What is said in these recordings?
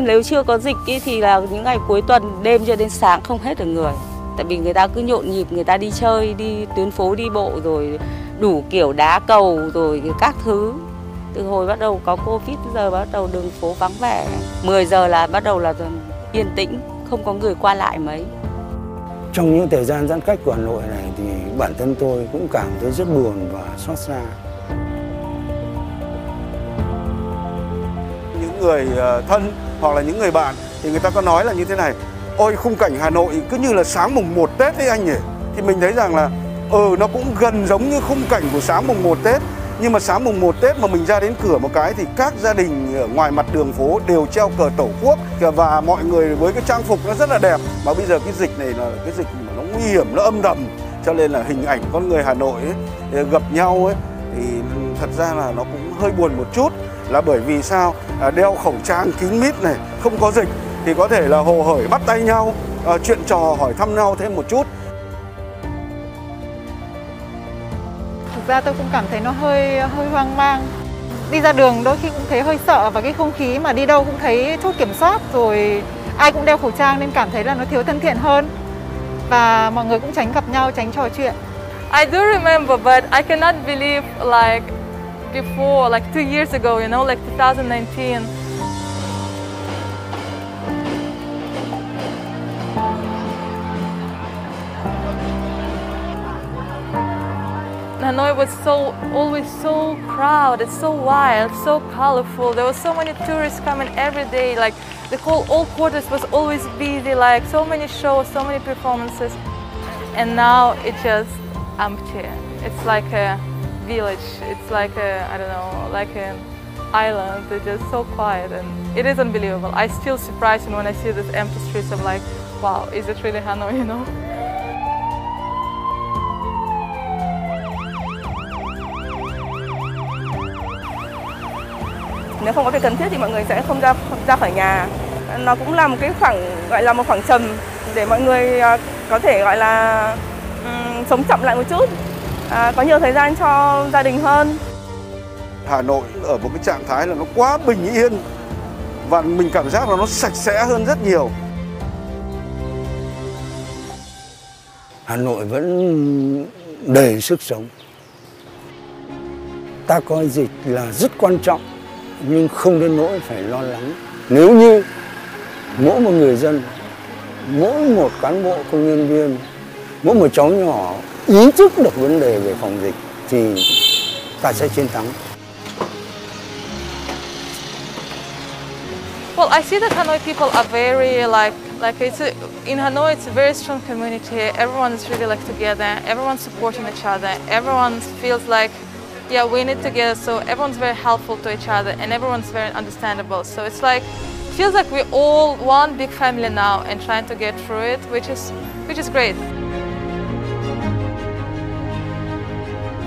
nếu chưa có dịch ý, thì là những ngày cuối tuần đêm cho đến sáng không hết được người. Tại vì người ta cứ nhộn nhịp người ta đi chơi đi tuyến phố đi bộ rồi đủ kiểu đá cầu rồi các thứ. Từ hồi bắt đầu có covid giờ bắt đầu đường phố vắng vẻ. 10 giờ là bắt đầu là yên tĩnh không có người qua lại mấy. Trong những thời gian giãn cách của Hà Nội này thì bản thân tôi cũng cảm thấy rất buồn và xót xa. Người ờ, thân hoặc là những người bạn thì người ta có nói là như thế này ôi khung cảnh Hà Nội cứ như là sáng mùng 1 Tết ấy anh nhỉ. Thì mình thấy rằng là ừ nó cũng gần giống như khung cảnh của sáng mùng 1 Tết nhưng mà sáng mùng 1 Tết mà mình ra đến cửa một cái thì các gia đình ở ngoài mặt đường phố đều treo cờ tổ quốc và mọi người với cái trang phục nó rất là đẹp. Mà bây giờ cái dịch này là cái dịch mà nó nguy hiểm nó âm thầm cho nên là hình ảnh con người Hà Nội ấy, ờ, gặp nhau ấy thì thật ra là nó cũng hơi buồn một chút là bởi vì sao? À, đeo khẩu trang kín mít này không có dịch thì có thể là hồ hởi bắt tay nhau à, chuyện trò hỏi thăm nhau thêm một chút. Thực ra tôi cũng cảm thấy nó hơi hơi hoang mang. Đi ra đường đôi khi cũng thấy hơi sợ và cái không khí mà đi đâu cũng thấy chốt kiểm soát rồi ai cũng đeo khẩu trang nên cảm thấy là nó thiếu thân thiện hơn. Và mọi người cũng tránh gặp nhau tránh trò chuyện. I do remember but I cannot believe like before like two years ago you know like 2019 Hanoi was so always so crowded, so wild, so colorful. There were so many tourists coming every day. Like the whole old quarters was always busy. Like so many shows, so many performances. And now it's just empty. It's like a village. It's like a I don't know, like an island. It's just so quiet and it is unbelievable. I still surprised when I see these empty streets. I'm like, wow, is it really Hanoi? You know. nếu không có việc cần thiết thì mọi người sẽ không ra ra khỏi nhà nó cũng là một cái khoảng gọi là một khoảng trầm để mọi người à, có thể gọi là um, sống chậm lại một chút à, có nhiều thời gian cho gia đình hơn. Hà Nội ở một cái trạng thái là nó quá bình yên và mình cảm giác là nó sạch sẽ hơn rất nhiều. Hà Nội vẫn đầy sức sống. Ta coi dịch là rất quan trọng nhưng không đến nỗi phải lo lắng. Nếu như mỗi một người dân mỗi một cán bộ công nhân viên mỗi một cháu nhỏ ý thức được vấn đề về phòng dịch thì ta sẽ chiến thắng Well, I see that Hanoi people are very like like it's a, in Hanoi it's a very strong community. Everyone is really like together. Everyone's supporting each other. Everyone feels like yeah, we need to get together. So everyone's very helpful to each other and everyone's very understandable. So it's like, feels like we're all one big family now and trying to get through it, which is, which is great.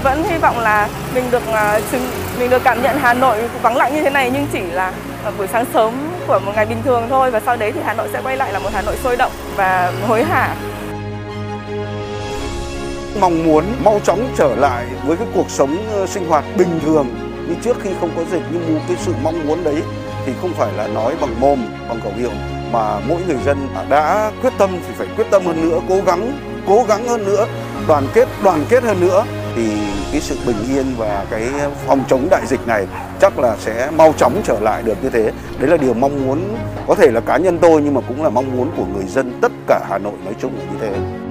Vẫn hy vọng là mình được à, chứng, mình được cảm nhận Hà Nội vắng lặng như thế này, nhưng chỉ là buổi sáng sớm của một ngày bình thường thôi. Và sau đấy thì Hà Nội sẽ quay lại là một Hà Nội sôi động và hối hả. Mong muốn mau chóng trở lại với cái cuộc sống ờ, sinh hoạt bình thường như trước khi không có dịch, nhưng cái sự mong muốn đấy thì không phải là nói bằng mồm, bằng khẩu hiệu, mà mỗi người dân đã quyết tâm thì phải quyết tâm hơn nữa, cố gắng cố gắng hơn nữa, đoàn kết đoàn kết hơn nữa thì cái sự bình yên và cái phòng chống đại dịch này chắc là sẽ mau chóng trở lại được như thế. Đấy là điều mong muốn, có thể là cá nhân tôi nhưng mà cũng là mong muốn của người dân tất cả Hà Nội nói chung là như thế.